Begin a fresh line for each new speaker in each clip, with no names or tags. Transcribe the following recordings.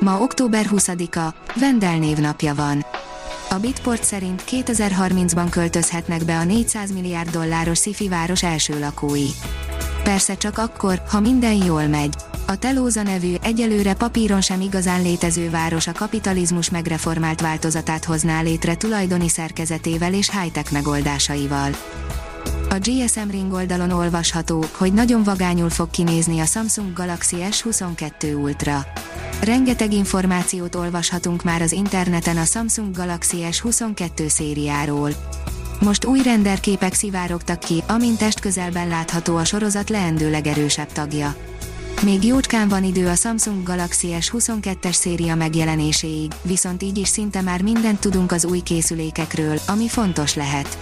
Ma október 20-a, Vendel névnapja van. A Bitport szerint 2030-ban költözhetnek be a 400 milliárd dolláros sci város első lakói. Persze csak akkor, ha minden jól megy. A Telóza nevű, egyelőre papíron sem igazán létező város a kapitalizmus megreformált változatát hozná létre tulajdoni szerkezetével és high-tech megoldásaival. A GSM Ring oldalon olvasható, hogy nagyon vagányul fog kinézni a Samsung Galaxy S22 Ultra. Rengeteg információt olvashatunk már az interneten a Samsung Galaxy S22 szériáról. Most új renderképek szivárogtak ki, amint test közelben látható a sorozat leendő legerősebb tagja. Még jócskán van idő a Samsung Galaxy S22-es széria megjelenéséig, viszont így is szinte már mindent tudunk az új készülékekről, ami fontos lehet.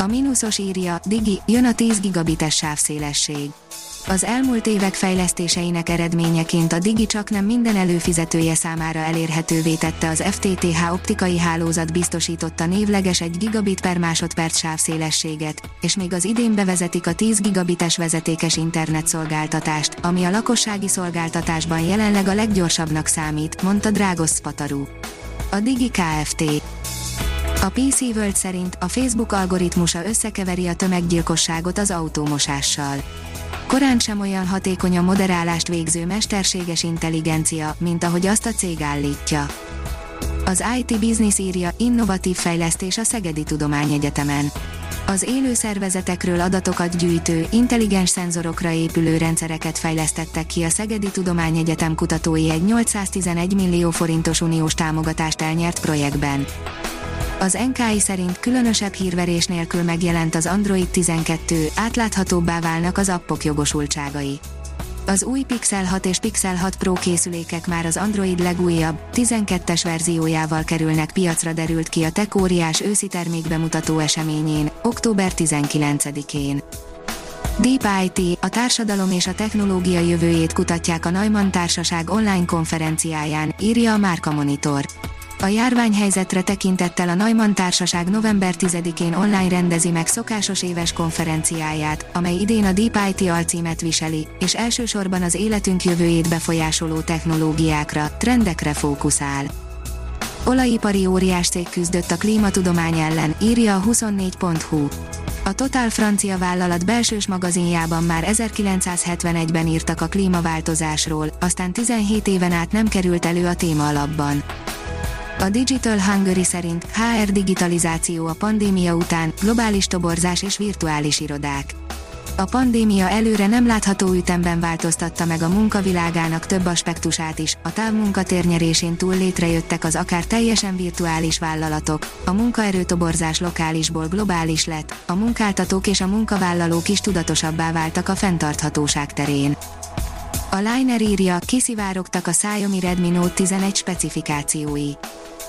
A mínuszos írja, Digi, jön a 10 gigabites sávszélesség. Az elmúlt évek fejlesztéseinek eredményeként a Digi csak nem minden előfizetője számára elérhetővé tette az FTTH optikai hálózat biztosította névleges 1 gigabit per másodperc sávszélességet, és még az idén bevezetik a 10 gigabites vezetékes internetszolgáltatást, ami a lakossági szolgáltatásban jelenleg a leggyorsabbnak számít, mondta Drágos Spataru. A Digi Kft. A PC World szerint a Facebook algoritmusa összekeveri a tömeggyilkosságot az autómosással. Korán sem olyan hatékony a moderálást végző mesterséges intelligencia, mint ahogy azt a cég állítja. Az IT Business írja innovatív fejlesztés a Szegedi Tudományegyetemen. Az élő szervezetekről adatokat gyűjtő, intelligens szenzorokra épülő rendszereket fejlesztettek ki a Szegedi Tudományegyetem kutatói egy 811 millió forintos uniós támogatást elnyert projektben. Az NKI szerint különösebb hírverés nélkül megjelent az Android 12, átláthatóbbá válnak az appok jogosultságai. Az új Pixel 6 és Pixel 6 Pro készülékek már az Android legújabb, 12-es verziójával kerülnek piacra derült ki a Tech óriás őszi termékbemutató eseményén, október 19-én. Deep IT, a társadalom és a technológia jövőjét kutatják a Neumann Társaság online konferenciáján, írja a Márka Monitor. A járványhelyzetre tekintettel a Neumann Társaság november 10-én online rendezi meg szokásos éves konferenciáját, amely idén a Deep IT alcímet viseli, és elsősorban az életünk jövőjét befolyásoló technológiákra, trendekre fókuszál. Olajipari óriás cég küzdött a klímatudomány ellen, írja a 24.hu. A Total francia vállalat belsős magazinjában már 1971-ben írtak a klímaváltozásról, aztán 17 éven át nem került elő a téma alapban. A Digital Hungary szerint HR digitalizáció a pandémia után, globális toborzás és virtuális irodák. A pandémia előre nem látható ütemben változtatta meg a munkavilágának több aspektusát is, a távmunkatérnyerésén túl létrejöttek az akár teljesen virtuális vállalatok, a munkaerőtoborzás lokálisból globális lett, a munkáltatók és a munkavállalók is tudatosabbá váltak a fenntarthatóság terén. A Liner írja, kiszivárogtak a Xiaomi Redmi Note 11 specifikációi.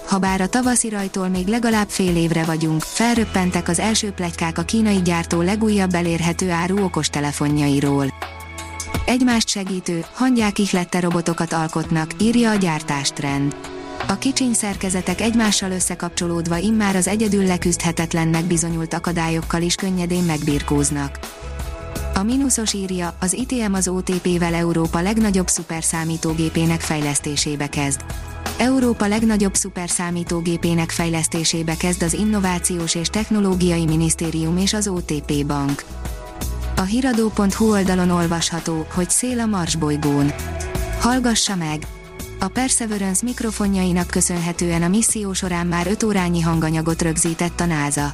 Habár a tavaszi rajtól még legalább fél évre vagyunk, felröppentek az első plegykák a kínai gyártó legújabb elérhető áru okostelefonjairól. Egymást segítő, hangyák ihlette robotokat alkotnak, írja a gyártástrend. A kicsiny szerkezetek egymással összekapcsolódva immár az egyedül leküzdhetetlennek bizonyult akadályokkal is könnyedén megbirkóznak. A mínuszos írja, az ITM az OTP-vel Európa legnagyobb szuperszámítógépének fejlesztésébe kezd. Európa legnagyobb szuperszámítógépének fejlesztésébe kezd az Innovációs és Technológiai Minisztérium és az OTP Bank. A hiradó.hu oldalon olvasható, hogy szél a Mars bolygón. Hallgassa meg! A Perseverance mikrofonjainak köszönhetően a misszió során már 5 órányi hanganyagot rögzített a NASA.